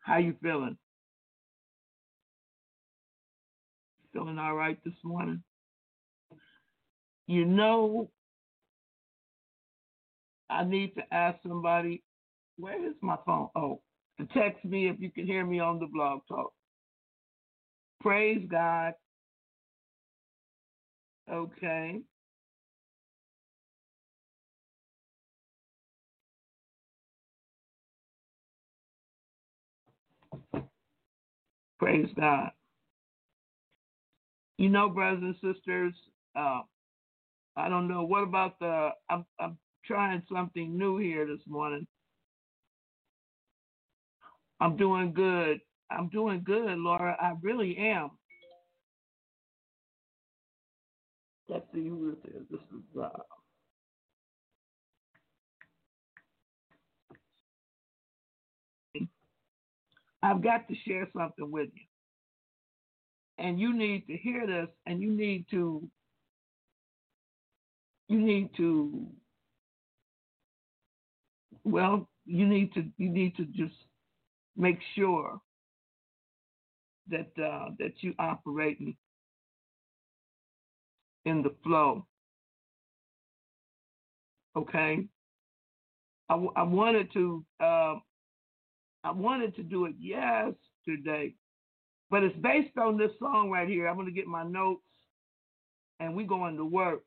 How you feeling? Feeling all right this morning? You know, I need to ask somebody, where is my phone? Oh, to text me if you can hear me on the blog talk. Praise God. Okay. Praise God. You know, brothers and sisters, uh, I don't know. What about the? I'm, I'm trying something new here this morning. I'm doing good. I'm doing good, Laura. I really am. Let's see who this is. This is uh, I've got to share something with you. And you need to hear this and you need to you need to well, you need to you need to just make sure that uh, that you operating in the flow. Okay, I, I wanted to uh, I wanted to do it yesterday, but it's based on this song right here. I'm going to get my notes and we're going to work.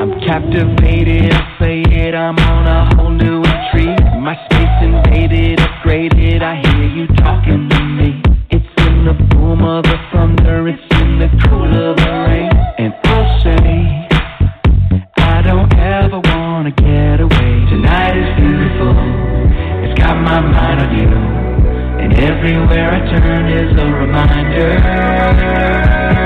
I'm captivated, I say it, I'm on a whole new retreat. My space invaded, upgraded, I hear you talking to me. It's in the boom of the thunder, it's in the cool of the rain. Say I don't ever wanna get away. Tonight is beautiful, it's got my mind on you. And everywhere I turn is a reminder.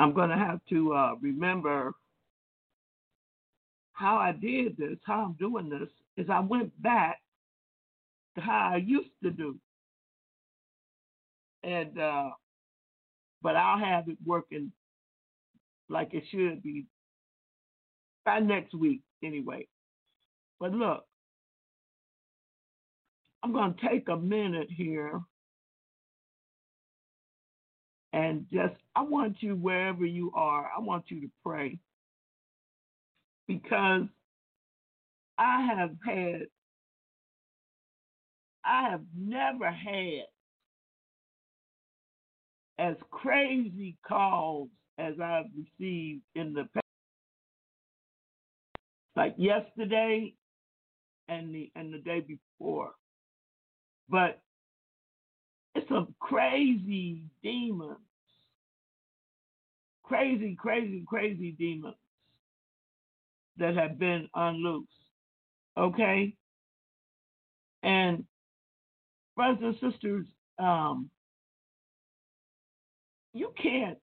I'm going to have to uh, remember how I did this, how I'm doing this, is I went back to how I used to do. And, uh, but I'll have it working like it should be by next week anyway. But look, I'm going to take a minute here and just, I want you, wherever you are, I want you to pray. Because I have had, I have never had as crazy calls as I've received in the past. Like yesterday and the and the day before. But it's some crazy demons. Crazy, crazy, crazy demons that have been unloosed. Okay? And brothers and sisters, um, you can't.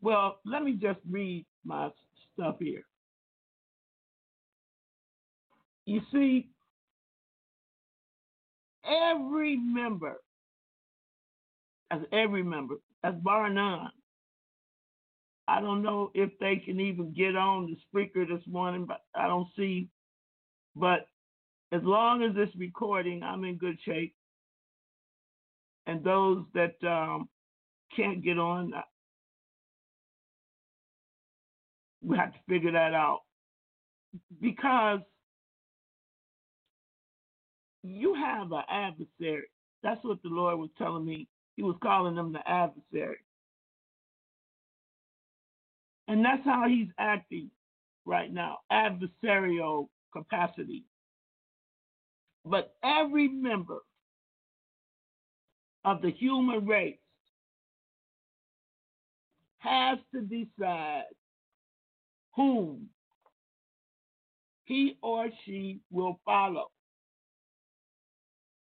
Well, let me just read my stuff here. You see, every member as every member, as bar none. I don't know if they can even get on the speaker this morning, but I don't see. But as long as it's recording, I'm in good shape. And those that um, can't get on, we have to figure that out. Because you have an adversary. That's what the Lord was telling me he was calling them the adversary. And that's how he's acting right now adversarial capacity. But every member of the human race has to decide whom he or she will follow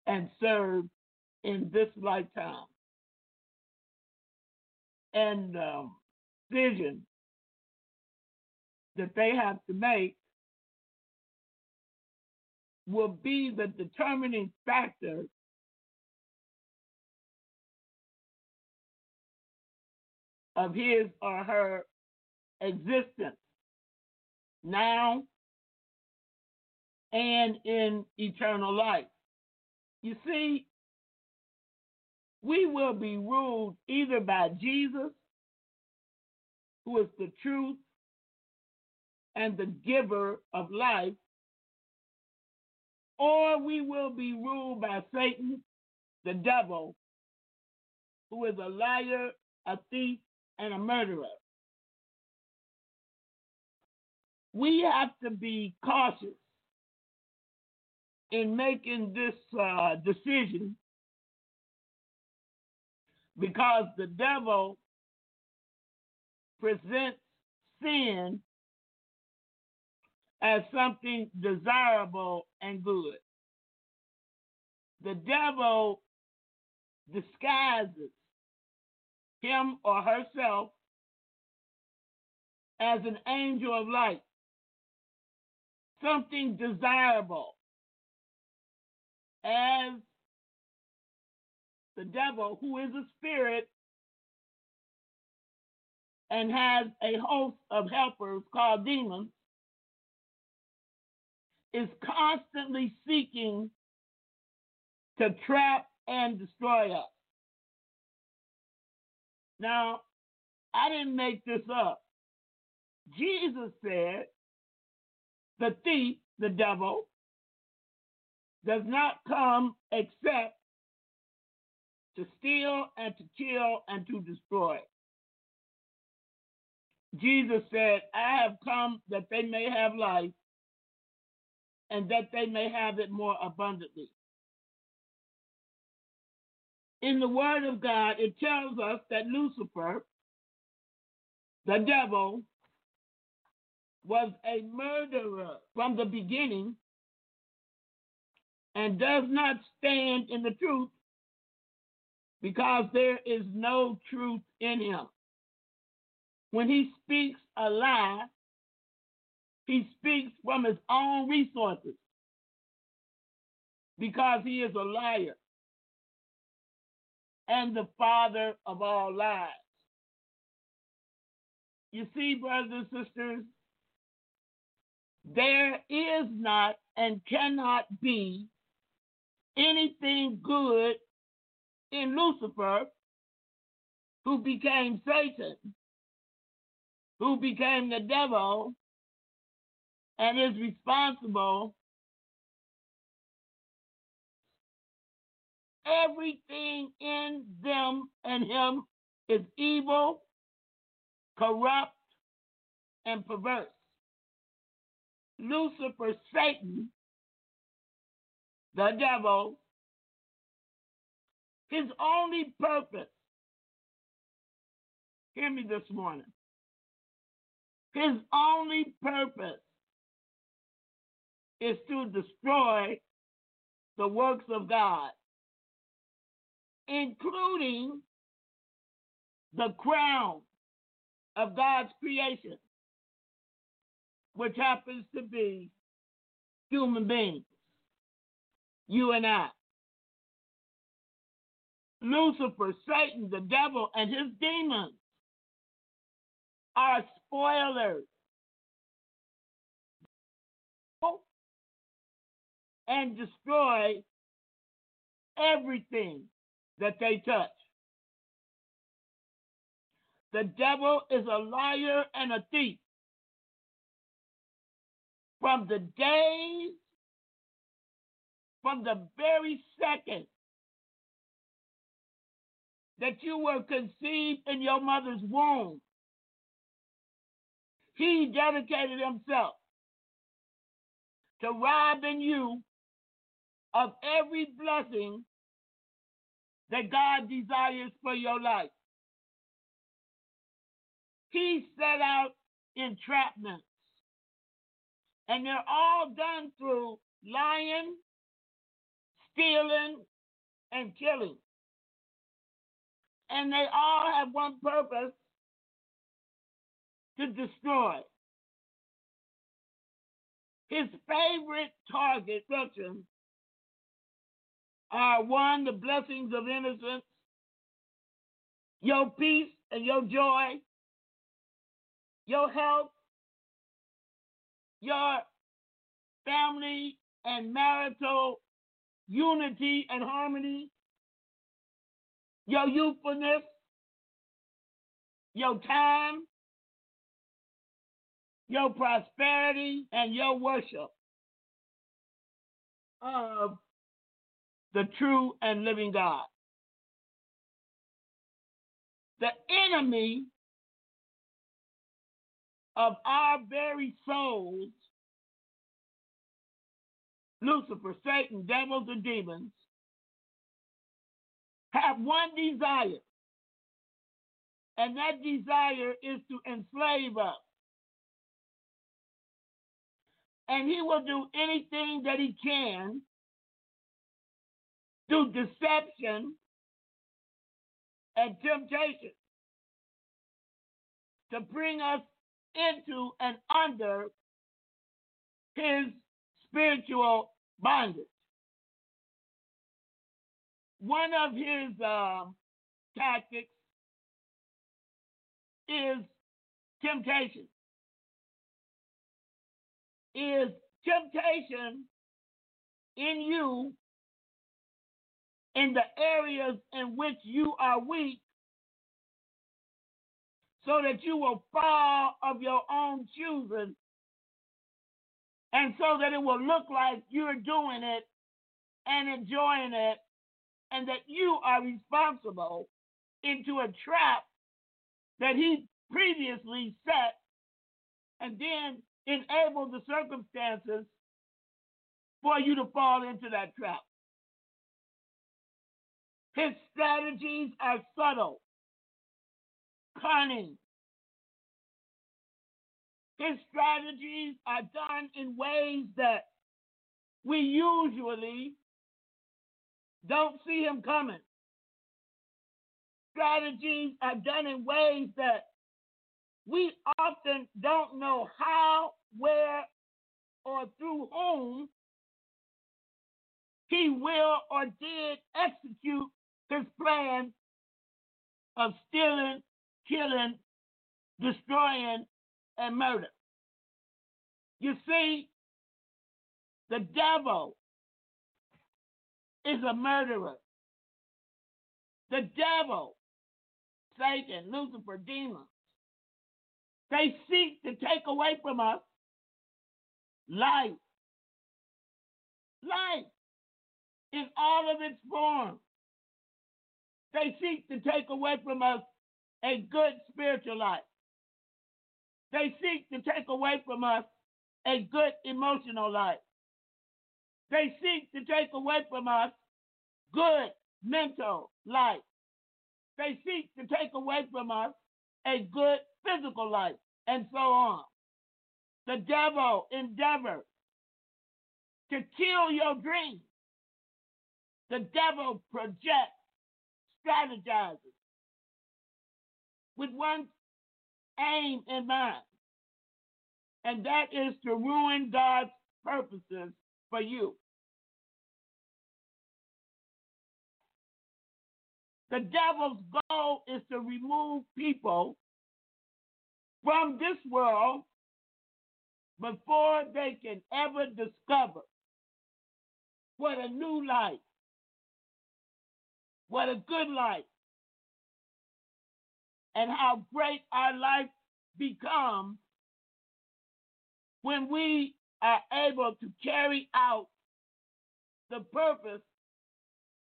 and serve in this lifetime and um, vision that they have to make will be the determining factor of his or her existence now and in eternal life. You see, we will be ruled either by Jesus, who is the truth and the giver of life, or we will be ruled by Satan, the devil, who is a liar, a thief, and a murderer. We have to be cautious in making this uh, decision because the devil presents sin as something desirable and good. The devil disguises him or herself as an angel of light, something desirable, as the devil, who is a spirit and has a host of helpers called demons, is constantly seeking to trap and destroy us. Now, I didn't make this up. Jesus said, the thief, the devil, does not come except to steal and to kill and to destroy. Jesus said, I have come that they may have life and that they may have it more abundantly. In the Word of God, it tells us that Lucifer, the devil, was a murderer from the beginning and does not stand in the truth because there is no truth in him. When he speaks a lie, he speaks from his own resources because he is a liar and the father of all lies. You see, brothers and sisters, there is not and cannot be anything good in Lucifer, who became Satan, who became the devil, and is responsible. Everything in them and him is evil, corrupt, and perverse. Lucifer, Satan, the devil, his only purpose, hear me this morning, his only purpose is to destroy the works of God, including the crown of God's creation, which happens to be human beings, you and I. Lucifer, Satan, the devil, and his demons are spoilers and destroy everything that they touch. The devil is a liar and a thief. From the days, from the very second that you were conceived in your mother's womb, he dedicated himself to robbing you of every blessing that God desires for your life. He set out entrapments, and they're all done through lying, stealing, and killing. And they all have one purpose to destroy. His favorite target sections are one, the blessings of innocence, your peace and your joy, your health, your family and marital unity and harmony, your youthfulness, your time, your prosperity, and your worship of the true and living God. The enemy of our very souls, Lucifer, Satan, devils, and demons, have one desire, and that desire is to enslave us. And he will do anything that he can through deception and temptation to bring us into and under his spiritual bondage. One of his uh, tactics is temptation. Is temptation in you in the areas in which you are weak so that you will fall of your own choosing and so that it will look like you're doing it and enjoying it and that you are responsible into a trap that he previously set and then enabled the circumstances for you to fall into that trap. His strategies are subtle, cunning. His strategies are done in ways that we usually don't see him coming. Strategies are done in ways that we often don't know how, where, or through whom he will or did execute his plan of stealing, killing, destroying, and murder. You see, the devil is a murderer. The devil, Satan, Lucifer, demons, they seek to take away from us life. Life in all of its forms. They seek to take away from us a good spiritual life. They seek to take away from us a good emotional life. They seek to take away from us good mental life. They seek to take away from us a good physical life, and so on. The devil endeavors to kill your dreams. The devil projects, strategizes with one aim in mind, and that is to ruin God's purposes for you. The devil's goal is to remove people from this world before they can ever discover what a new life, what a good life, and how great our life becomes when we are able to carry out the purpose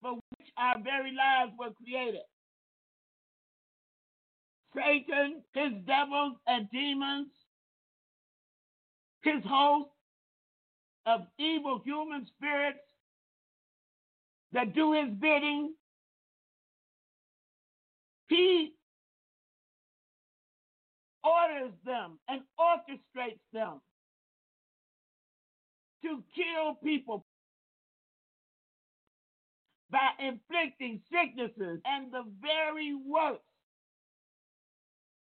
for our very lives were created. Satan, his devils and demons, his host of evil human spirits that do his bidding, he orders them and orchestrates them to kill people by inflicting sicknesses and the very worst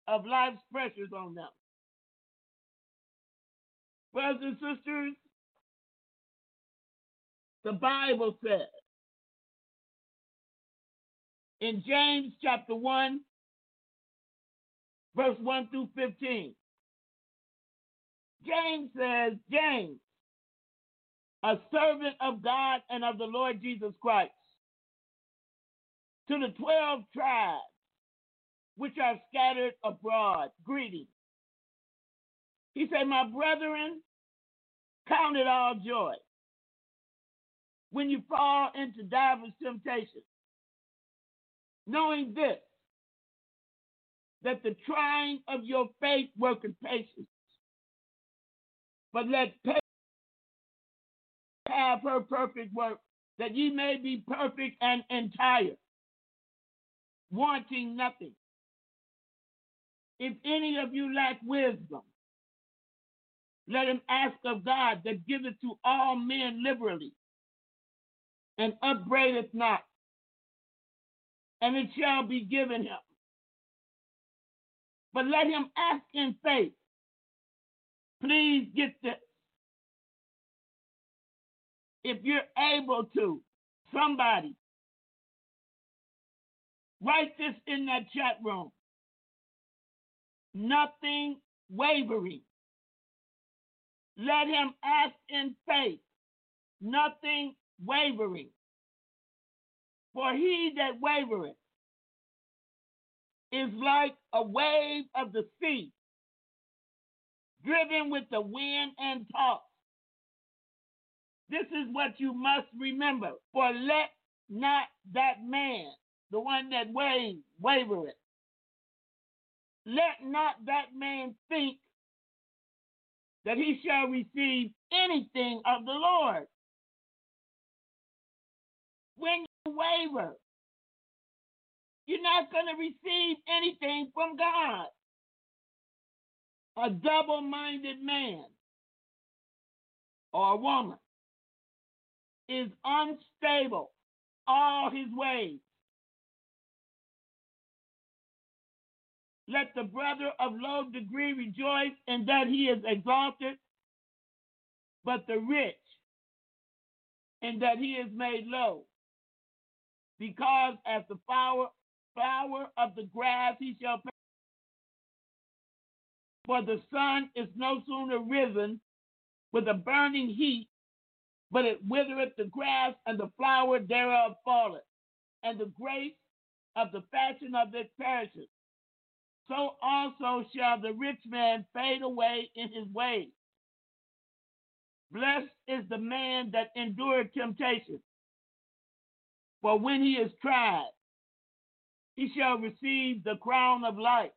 of life's pressures on them. Brothers and sisters, the Bible says in James chapter 1, verse 1 through 15. James says, James, a servant of God and of the Lord Jesus Christ, to the 12 tribes which are scattered abroad, greeting. He said, My brethren, count it all joy when you fall into divers temptations, knowing this, that the trying of your faith worketh patience. But let patience have her perfect work, that ye may be perfect and entire, wanting nothing. If any of you lack wisdom, let him ask of God that giveth to all men liberally and upbraideth not, and it shall be given him. But let him ask in faith. Please get this. If you're able to, somebody, write this in that chat room. Nothing wavering. Let him ask in faith, nothing wavering. For he that wavereth is like a wave of the sea, driven with the wind and tossed. This is what you must remember. For let not that man, the one that wavereth, let not that man think that he shall receive anything of the Lord. When you waver, you're not going to receive anything from God. A double minded man or a woman is unstable all his ways. Let the brother of low degree rejoice in that he is exalted, but the rich in that he is made low. Because as the flower, flower of the grass he shall pay. For the sun is no sooner risen with a burning heat, but it withereth the grass, and the flower thereof falleth, and the grace of the fashion of it perishes. So also shall the rich man fade away in his ways. Blessed is the man that endured temptation, for when he is tried, he shall receive the crown of life.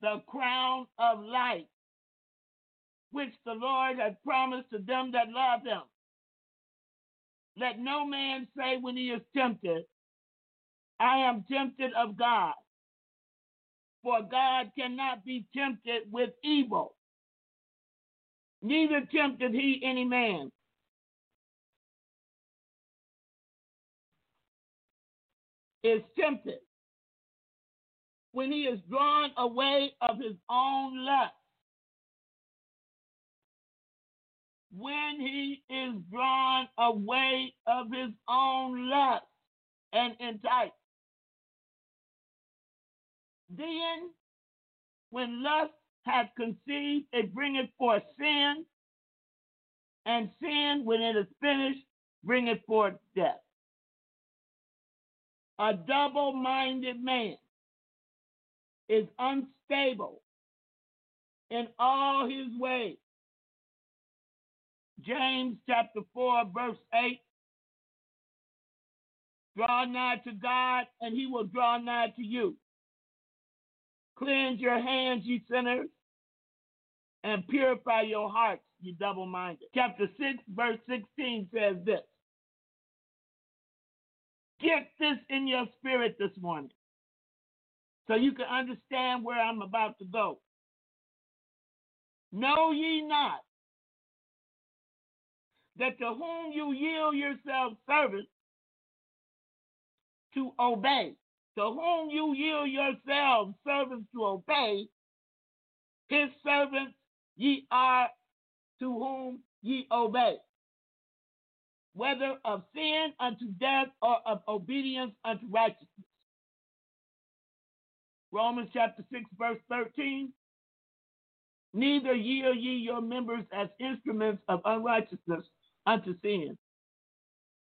The crown of life which the Lord has promised to them that love him. Let no man say when he is tempted, I am tempted of God. For God cannot be tempted with evil, neither tempted he any man. Is tempted when he is drawn away of his own lust when he is drawn away of his own lust and enticed. Then, when lust hath conceived, it bringeth forth sin, and sin, when it is finished, bringeth forth death. A double minded man is unstable in all his ways. James chapter 4, verse 8. Draw nigh to God, and he will draw nigh to you. Cleanse your hands, ye sinners, and purify your hearts, ye double minded. Chapter 6, verse 16 says this Get this in your spirit this morning so you can understand where I'm about to go. Know ye not that to whom you yield yourselves servants to obey, to whom you yield yourselves servants to obey, his servants ye are to whom ye obey, whether of sin unto death or of obedience unto righteousness. Romans chapter 6, verse 13. Neither yield ye your members as instruments of unrighteousness unto sin.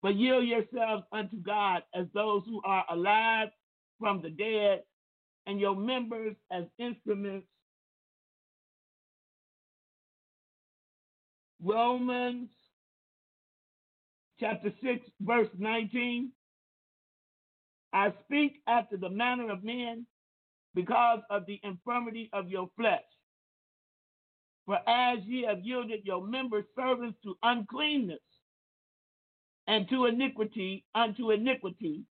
But yield yourselves unto God as those who are alive from the dead, and your members as instruments. Romans chapter 6, verse 19. I speak after the manner of men because of the infirmity of your flesh. For as ye have yielded your members servants to uncleanness and to iniquity unto iniquity,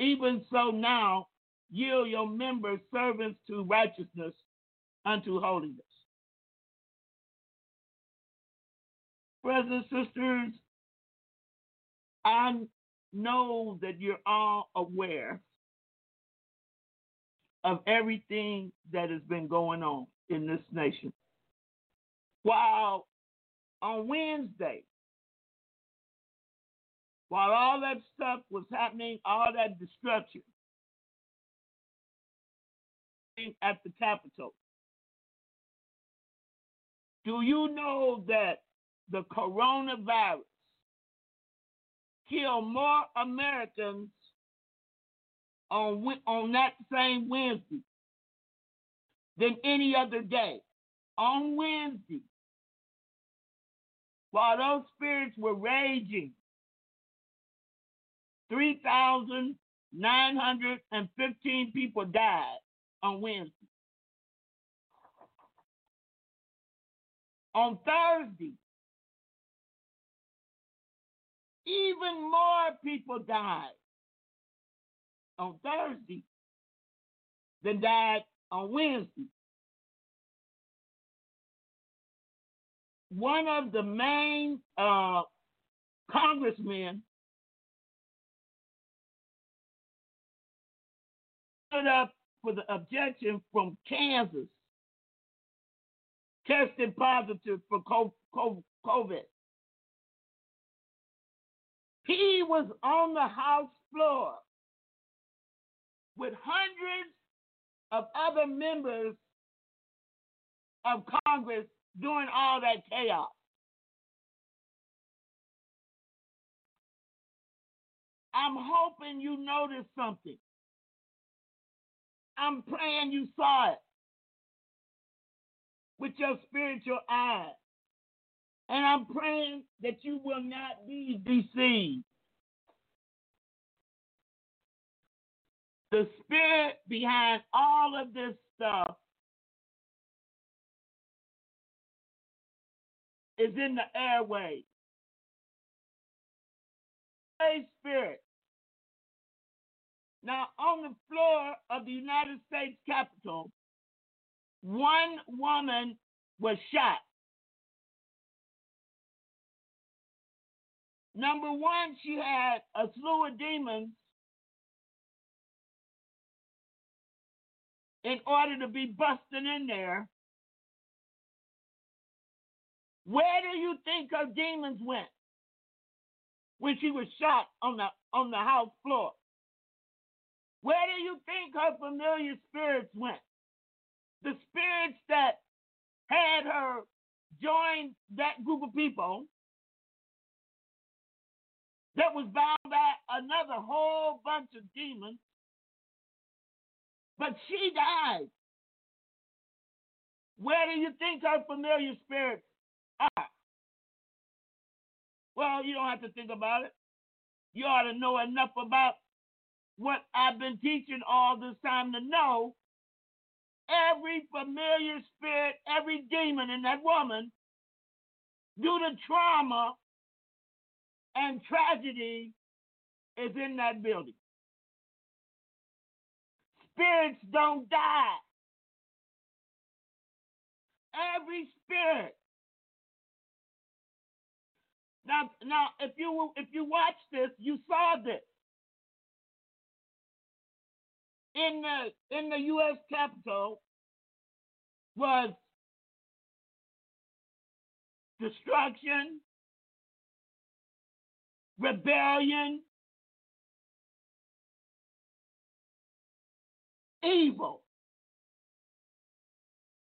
even so now yield your members servants to righteousness unto holiness. Brothers and sisters, I know that you're all aware of everything that has been going on in this nation. While on Wednesday, while all that stuff was happening, all that destruction at the Capitol, do you know that the coronavirus killed more Americans on on that same Wednesday than any other day? On Wednesday, while those spirits were raging, 3,915 people died on Wednesday. On Thursday, even more people died on Thursday than died on Wednesday. One of the main uh, congressmen stood up for the objection from Kansas, tested positive for COVID. He was on the House floor with hundreds of other members of Congress doing all that chaos. I'm hoping you noticed something. I'm praying you saw it with your spiritual eyes. And I'm praying that you will not be deceived. The spirit behind all of this stuff is in the airways. Holy Spirit. Now, on the floor of the United States Capitol, one woman was shot. Number one, she had a slew of demons in order to be busting in there. Where do you think her demons went when she was shot on the on the house floor? Where do you think her familiar spirits went? The spirits that had her join that group of people that was bound by another whole bunch of demons but she died. Where do you think her familiar spirits are? Well, you don't have to think about it. You ought to know enough about what I've been teaching all this time to know every familiar spirit, every demon in that woman, due to trauma and tragedy, is in that building spirits don't die. Every spirit. Now, now, if you if you watch this, you saw this in the in the U.S. Capitol was destruction, rebellion, evil.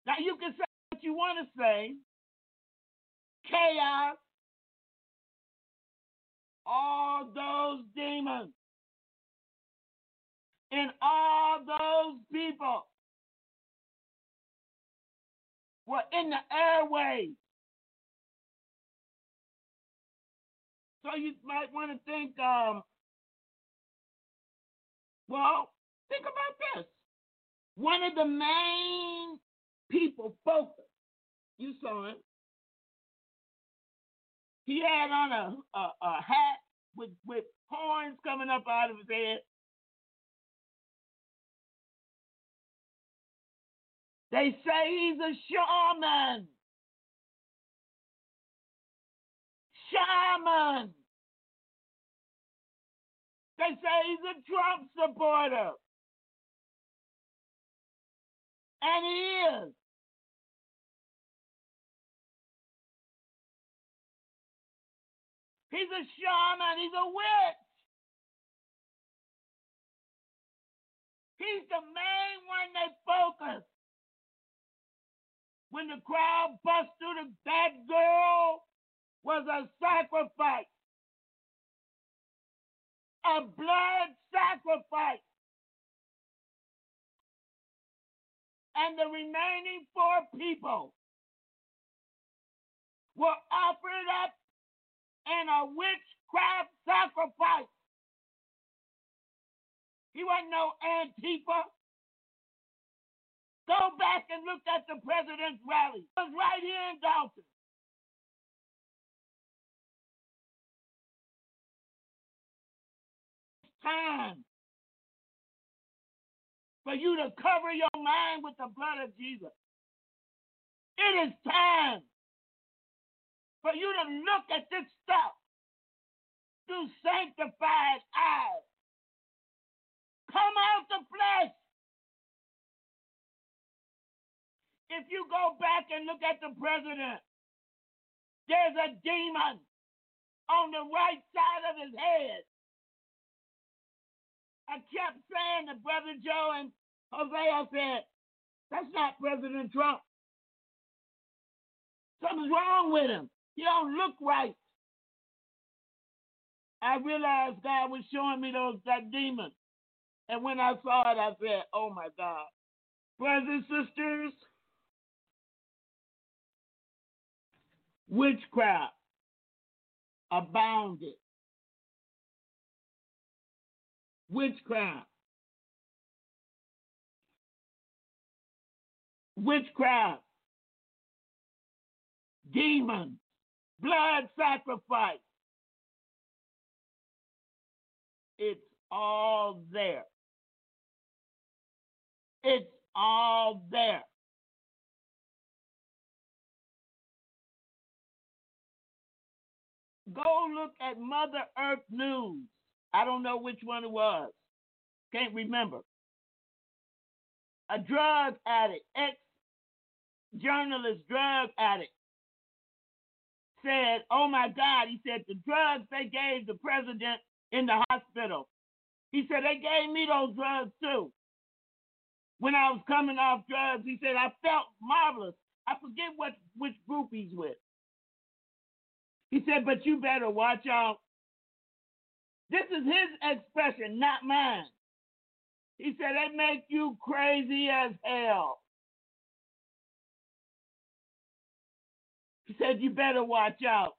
Now you can say what you want to say, chaos, all those demons, and all those people were in the airways. So you might want to think, um, well, think about this. One of the main people focused, you saw him. He had on a, a, a hat with, with horns coming up out of his head. They say he's a shaman. Shaman. They say he's a Trump supporter. And he is. He's a shaman. He's a witch. He's the main one they focus. When the crowd bust through the, that girl was a sacrifice. A blood sacrifice. and the remaining four people were offered up in a witchcraft sacrifice. He wasn't no Antifa. Go back and look at the president's rally. It was right here in Dalton. It's time for you to cover your mind with the blood of Jesus. It is time for you to look at this stuff through sanctified eyes. Come out the flesh. If you go back and look at the president, there's a demon on the right side of his head. I kept saying to Brother Joe and Hosea said, that's not President Trump. Something's wrong with him. He don't look right. I realized God was showing me those that demon. And when I saw it, I said, Oh my God. Brothers and sisters, witchcraft abounded. Witchcraft. Witchcraft. Demons. Blood sacrifice. It's all there. It's all there. Go look at Mother Earth News. I don't know which one it was. Can't remember. A drug addict, ex journalist, drug addict, said, Oh my God, he said, the drugs they gave the president in the hospital. He said, They gave me those drugs too. When I was coming off drugs, he said, I felt marvelous. I forget what which group he's with. He said, But you better watch out. This is his expression, not mine. He said, They make you crazy as hell. He said, You better watch out.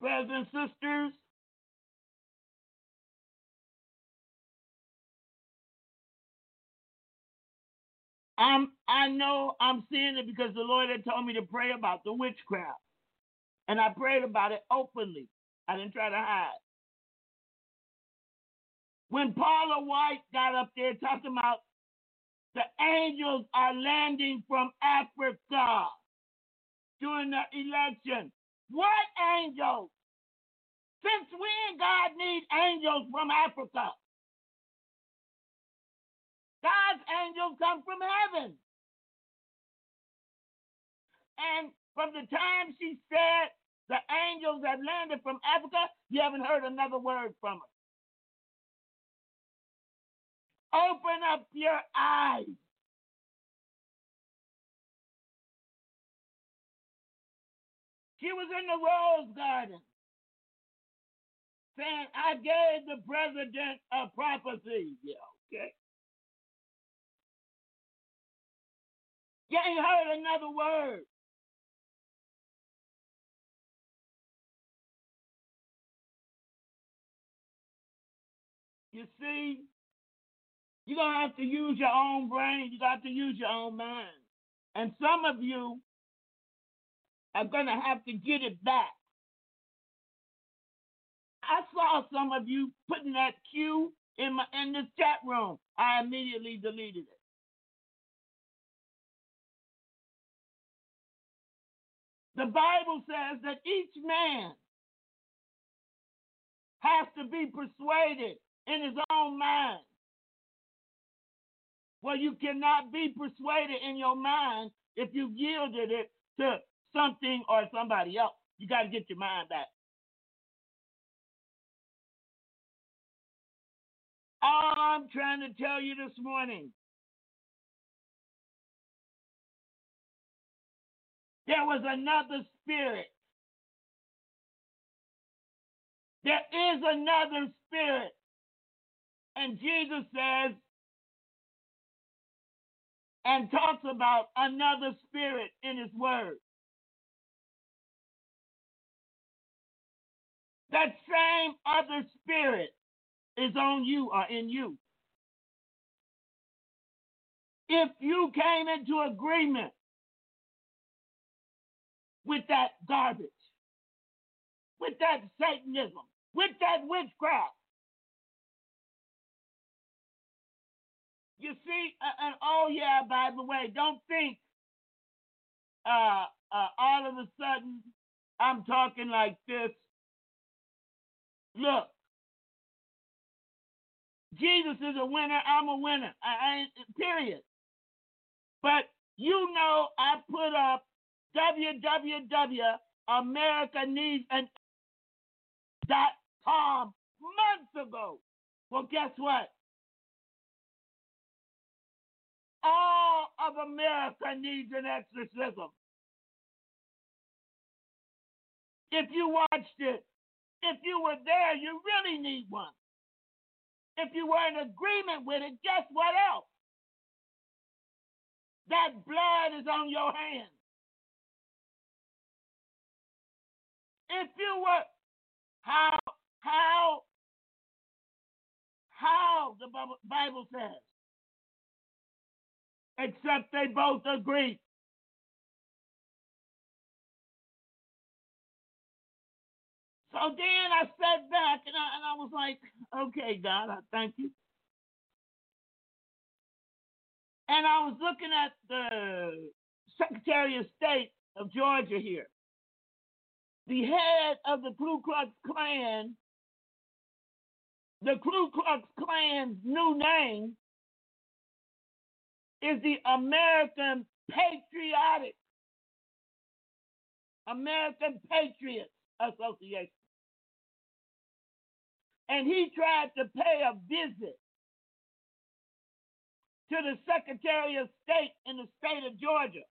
Brothers and sisters, I'm I know I'm seeing it because the Lord had told me to pray about the witchcraft. And I prayed about it openly. I didn't try to hide. When Paula White got up there talking about the angels are landing from Africa during the election. What angels? Since when God need angels from Africa? God's angels come from heaven. And from the time she said the angels have landed from Africa, you haven't heard another word from her. Open up your eyes. She was in the Rose Garden saying, I gave the president a prophecy. Yeah, okay. You ain't heard another word. You see, you're going to have to use your own brain. You got to use your own mind. And some of you are going to have to get it back. I saw some of you putting that cue in my in this chat room. I immediately deleted it. The Bible says that each man has to be persuaded in his own mind. Well, you cannot be persuaded in your mind if you've yielded it to something or somebody else. You got to get your mind back. All I'm trying to tell you this morning there was another spirit. There is another spirit. And Jesus says, and talks about another spirit in his word. That same other spirit is on you or in you. If you came into agreement with that garbage, with that Satanism, with that witchcraft, You see, uh, and oh yeah, by the way, don't think uh, uh, all of a sudden I'm talking like this. Look, Jesus is a winner. I'm a winner. I, I period. But you know, I put up www.americaneedsan.com months ago. Well, guess what? All of America needs an exorcism. If you watched it, if you were there, you really need one. If you were in agreement with it, guess what else? That blood is on your hands. If you were, how, how, how the Bible says, except they both agree. So then I sat back and I, and I was like, okay, God, I thank you. And I was looking at the Secretary of State of Georgia here. The head of the Ku Klux Klan, the Ku Klux Klan's new name is the American Patriotic American Patriots Association. And he tried to pay a visit to the Secretary of State in the state of Georgia.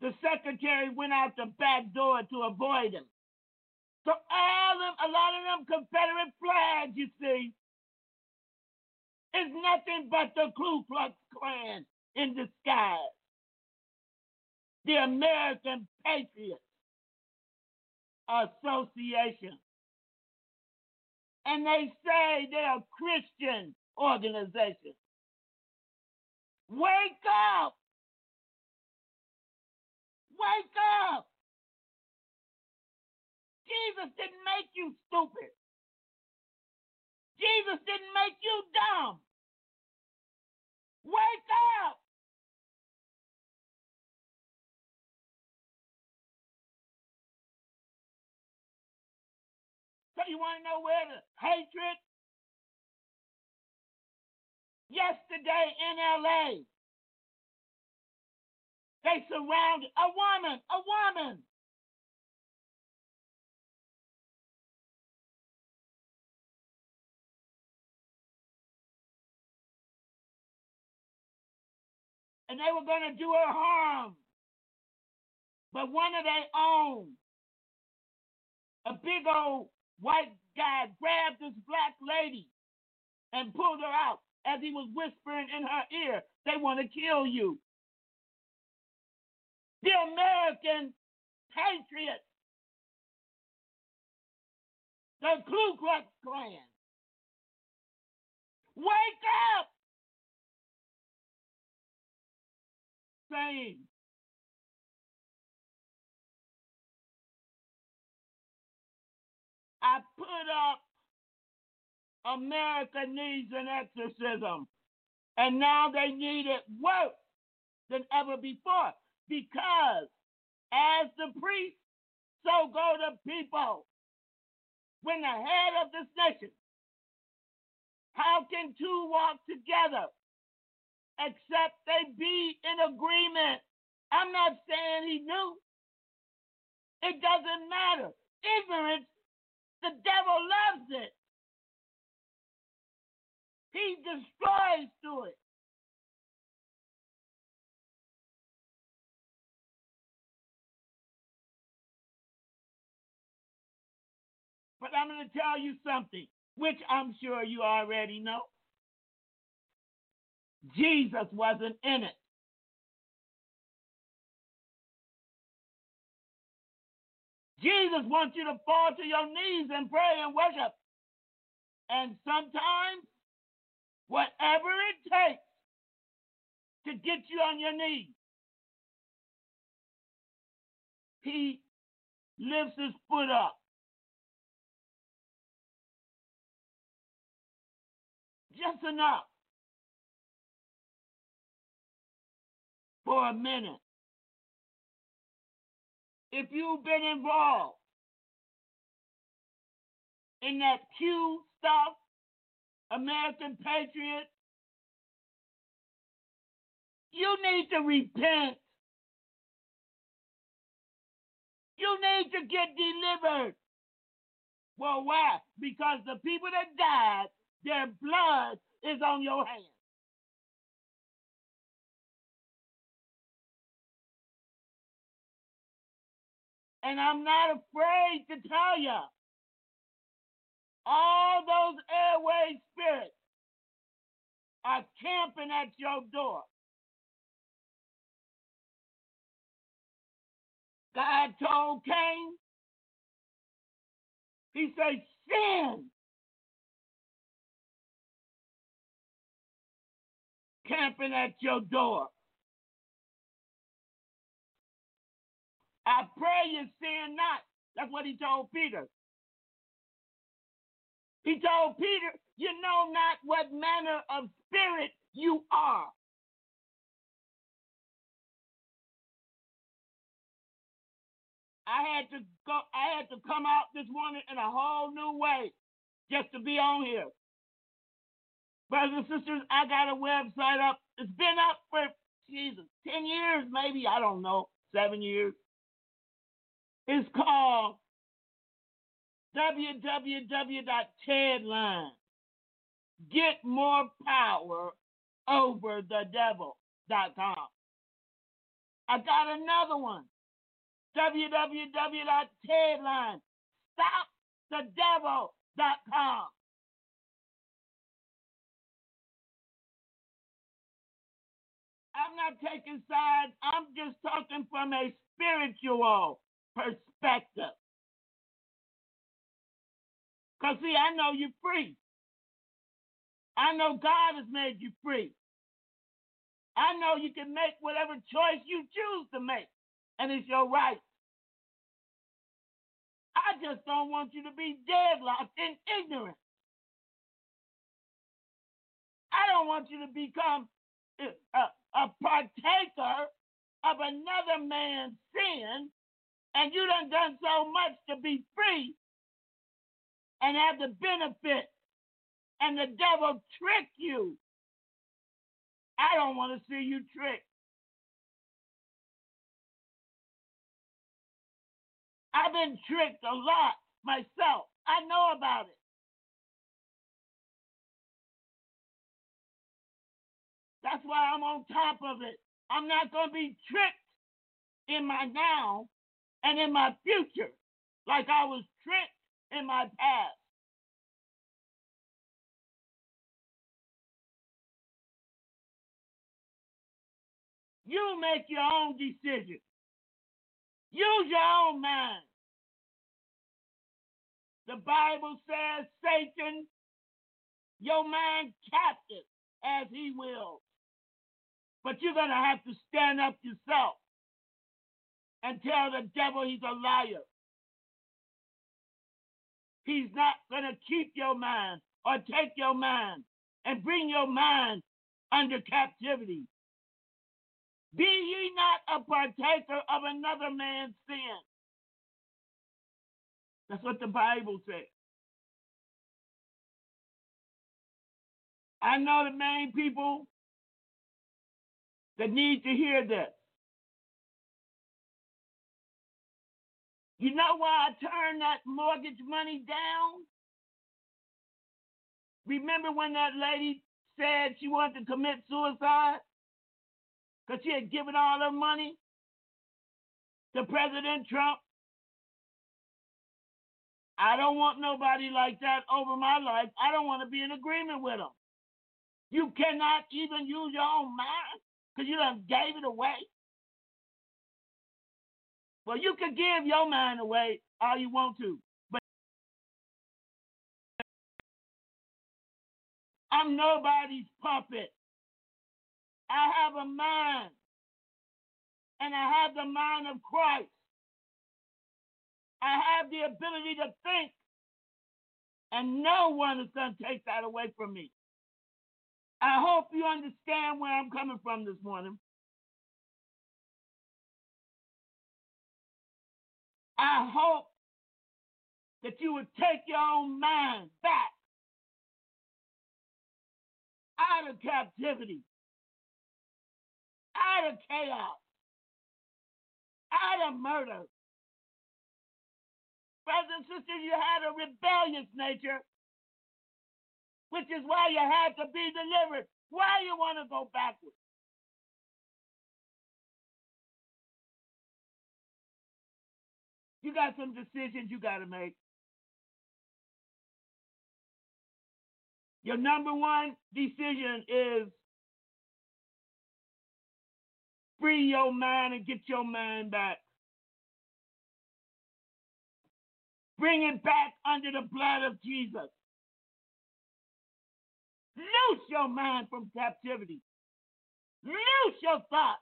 The secretary went out the back door to avoid him. So all them, a lot of them Confederate flags, you see, is nothing but the Ku Klux Klan in disguise. The American Patriots Association. And they say they're a Christian organization. Wake up! Wake up! Jesus didn't make you stupid. Jesus didn't make you dumb. Wake up! So you want to know where the hatred? Yesterday in LA, they surrounded a woman, a woman and they were going to do her harm. But one of their own, a big old white guy, grabbed this black lady and pulled her out as he was whispering in her ear, They want to kill you. The American patriots, the Ku Klux Klan. Wake up! I put up America needs an exorcism. And now they need it worse than ever before. Because as the priest, so go the people. When the head of this nation, how can two walk together except they be in agreement. I'm not saying he knew. It doesn't matter. Ignorance, the devil loves it. He destroys through it. But I'm going to tell you something, which I'm sure you already know. Jesus wasn't in it. Jesus wants you to fall to your knees and pray and worship. And sometimes, whatever it takes to get you on your knees, he lifts his foot up. Just enough for a minute. If you've been involved in that Q stuff, American Patriot, you need to repent. You need to get delivered. Well, why? Because the people that died, their blood is on your hands. And I'm not afraid to tell you, all those airway spirits are camping at your door. God told Cain, he said, sin. Camping at your door. I pray you sin not. That's what he told Peter. He told Peter, You know not what manner of spirit you are. I had to go, I had to come out this morning in a whole new way just to be on here. Brothers and sisters, I got a website up. It's been up for Jesus, 10 years, maybe, I don't know, seven years. It's called www.tedline. Get more power over the devil.com. I got another one. www.tedline. Stopthedevil.com. I'm not taking sides. I'm just talking from a spiritual perspective. Because, see, I know you're free. I know God has made you free. I know you can make whatever choice you choose to make, and it's your right. I just don't want you to be deadlocked in ignorance. I don't want you to become a, a partaker of another man's sin, and you done done so much to be free and have the benefit, and the devil trick you. I don't want to see you tricked. I've been tricked a lot myself. I know about it. That's why I'm on top of it. I'm not going to be tricked in my now and in my future like I was tricked in my past. You make your own decision. Use your own mind. The Bible says, Satan, your mind captive as he wills. But you're going to have to stand up yourself and tell the devil he's a liar. He's not going to keep your mind or take your mind and bring your mind under captivity. Be ye not a partaker of another man's sin. That's what the Bible says. I know the main people that need to hear this. You know why I turned that mortgage money down? Remember when that lady said she wanted to commit suicide? Because she had given all her money to President Trump? I don't want nobody like that over my life. I don't want to be in agreement with them. You cannot even use your own mind because you done gave it away. Well, you can give your mind away all you want to, but I'm nobody's puppet. I have a mind, and I have the mind of Christ. I have the ability to think, and no one is going to take that away from me. I hope you understand where I'm coming from this morning. I hope that you would take your own mind back out of captivity, out of chaos, out of murder. Brothers and sisters, you had a rebellious nature, which is why you had to be delivered. Why you want to go backwards? You got some decisions you got to make. Your number one decision is free your mind and get your mind back. Bring it back under the blood of Jesus. Loose your mind from captivity. Loose your thoughts.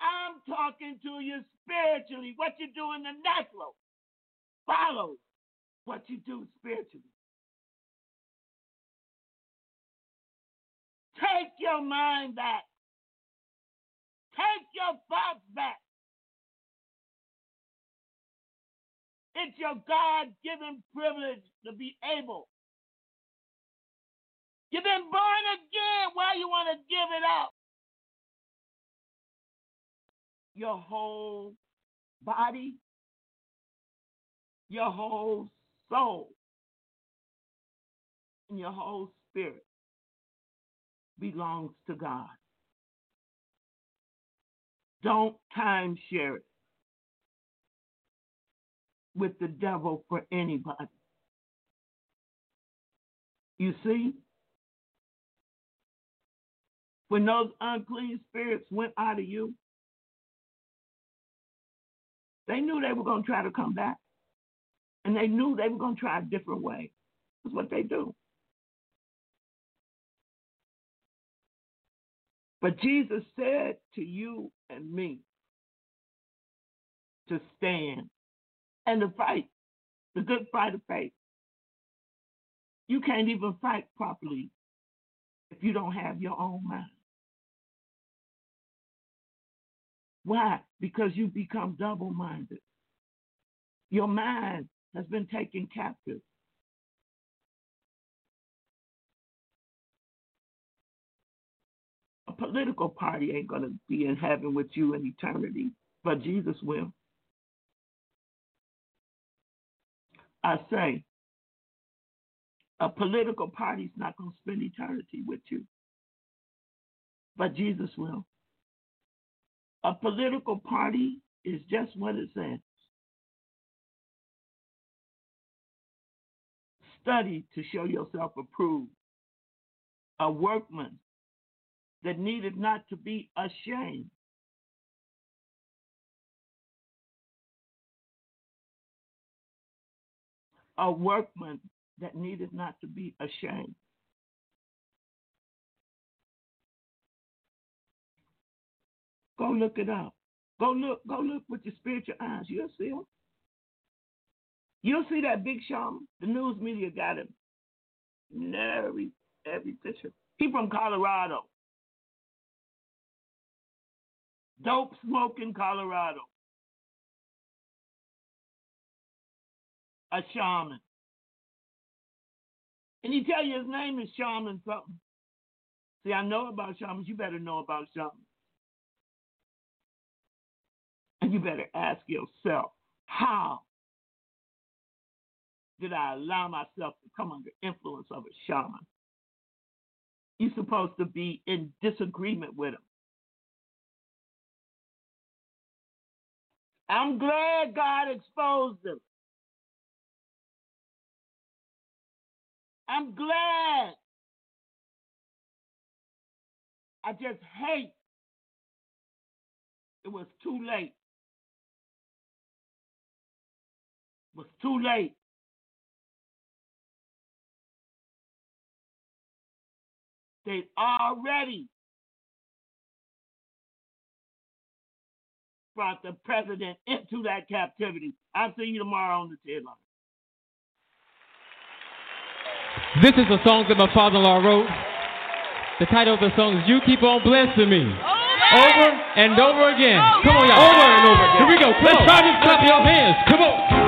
I'm talking to you spiritually. What you do in the natural follows what you do spiritually. Take your mind back. Take your thoughts back. It's your God given privilege to be able. You've been born again. Why you want to give it up? Your whole body, your whole soul, and your whole spirit belongs to God. Don't timeshare it with the devil for anybody. You see? When those unclean spirits went out of you, they knew they were going to try to come back. And they knew they were going to try a different way. That's what they do. But Jesus said to you and me to stand and to fight the good fight of faith. You can't even fight properly if you don't have your own mind. Why? Because you've become double minded. Your mind has been taken captive. A political party ain't going to be in heaven with you in eternity, but Jesus will. I say, a political party's not going to spend eternity with you, but Jesus will. A political party is just what it says. Study to show yourself approved, a workman that needed not to be ashamed. A workman that needed not to be ashamed. Go look it up. Go look, go look with your spiritual eyes. You'll see him. You'll see that big shaman. The news media got him. Every every picture. He from Colorado. Dope smoking Colorado. A shaman. And he tell you his name is Shaman something. See, I know about shamans. You better know about shamans. You better ask yourself, how did I allow myself to come under influence of a shaman? You're supposed to be in disagreement with him. I'm glad God exposed them. I'm glad. I just hate it was too late. Was too late. They already brought the president into that captivity. I'll see you tomorrow on the TED line. This is a song that my father-in-law wrote. The title of the song is You Keep On Blessing Me. Over and over again. Come on, y'all. Over and over again. Here we go. Come Let's on. try this. Clap your hands. Come on.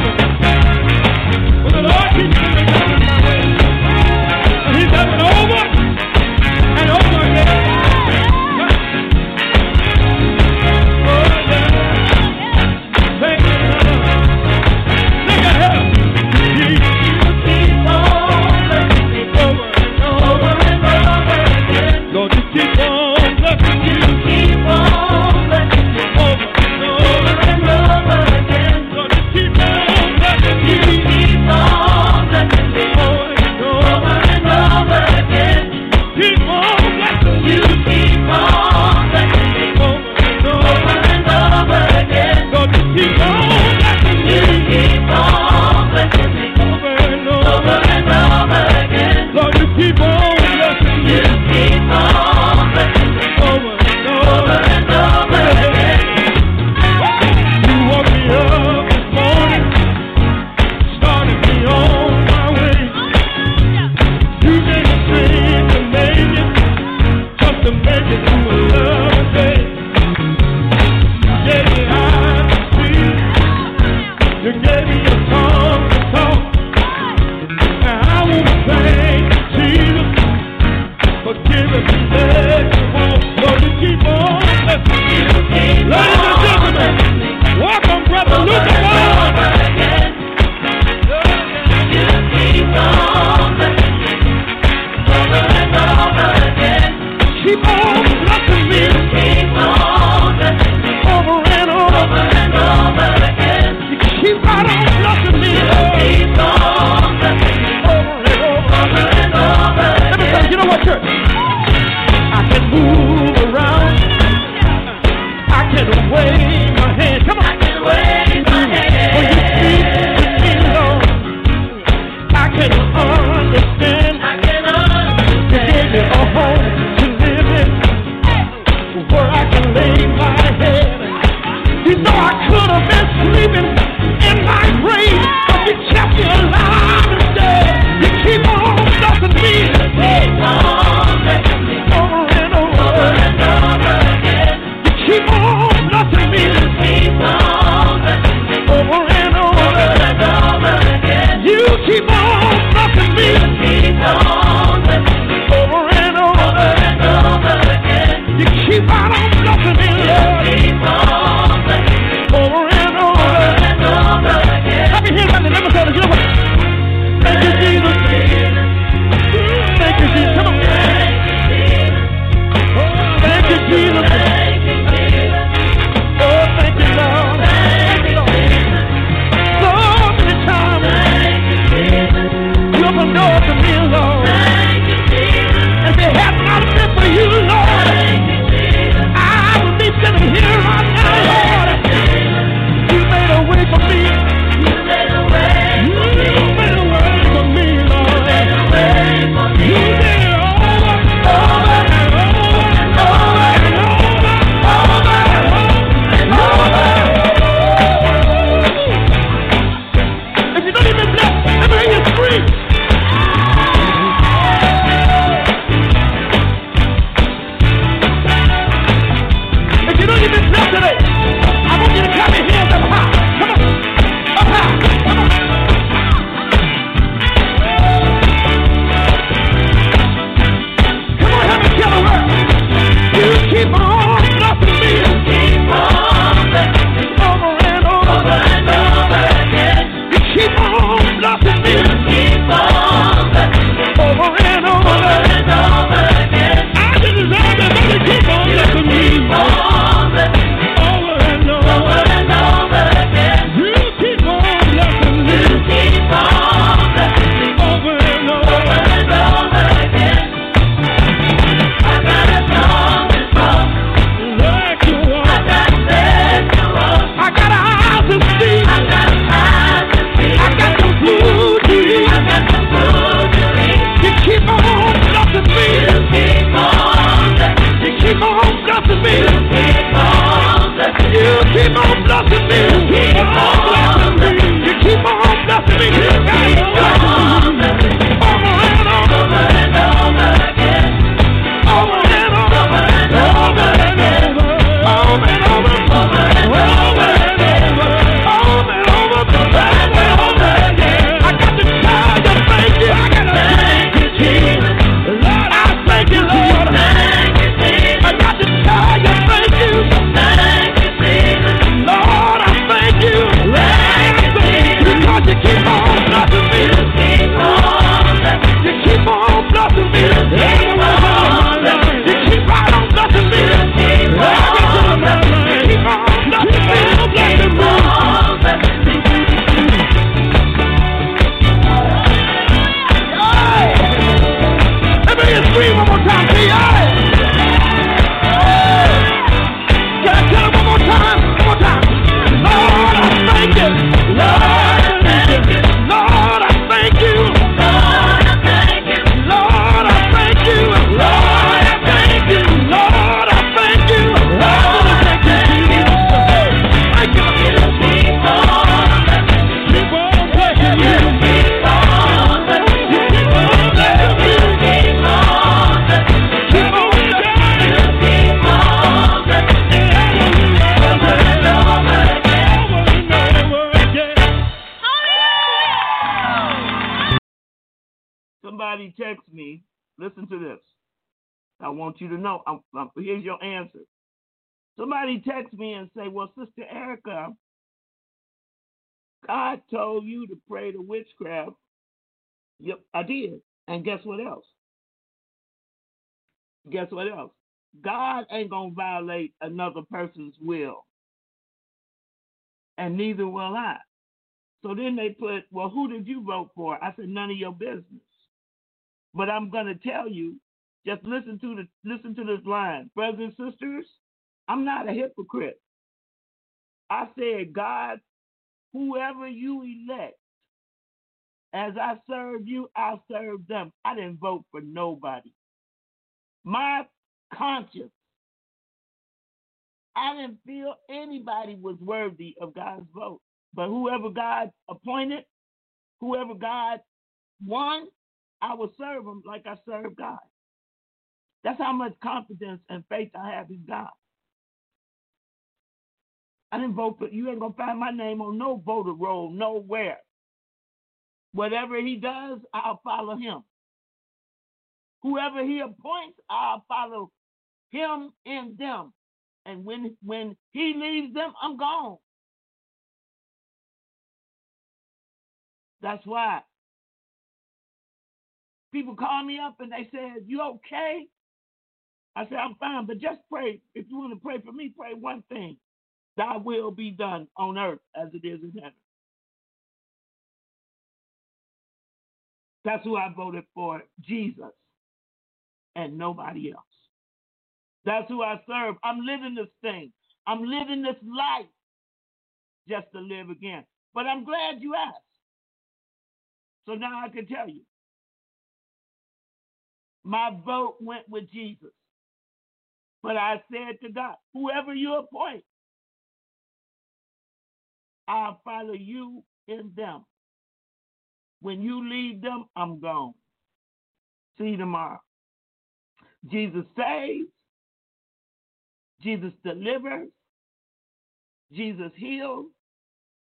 know. I'm, here's your answer. Somebody text me and say, "Well, Sister Erica, God told you to pray to witchcraft." Yep, I did. And guess what else? Guess what else? God ain't gonna violate another person's will, and neither will I. So then they put, "Well, who did you vote for?" I said, "None of your business." But I'm gonna tell you, just listen to the listen to this line, brothers and sisters. I'm not a hypocrite. I said, God, whoever you elect, as I serve you, I'll serve them. I didn't vote for nobody. My conscience, I didn't feel anybody was worthy of God's vote. But whoever God appointed, whoever God won, I will serve him like I serve God. That's how much confidence and faith I have in God. I didn't vote for you. Ain't gonna find my name on no voter roll nowhere. Whatever he does, I'll follow him. Whoever he appoints, I'll follow him and them. And when when he leaves them, I'm gone. That's why people call me up and they said, "You okay?" I said, "I'm fine, but just pray. If you want to pray for me, pray one thing: Thy will be done on earth as it is in heaven." That's who I voted for, Jesus, and nobody else. That's who I serve. I'm living this thing. I'm living this life just to live again. But I'm glad you asked. So now I can tell you. My vote went with Jesus. But I said to God, whoever you appoint, I'll follow you in them. When you leave them, I'm gone. See you tomorrow. Jesus saves. Jesus delivers. Jesus heals.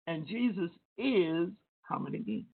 And Jesus is coming again.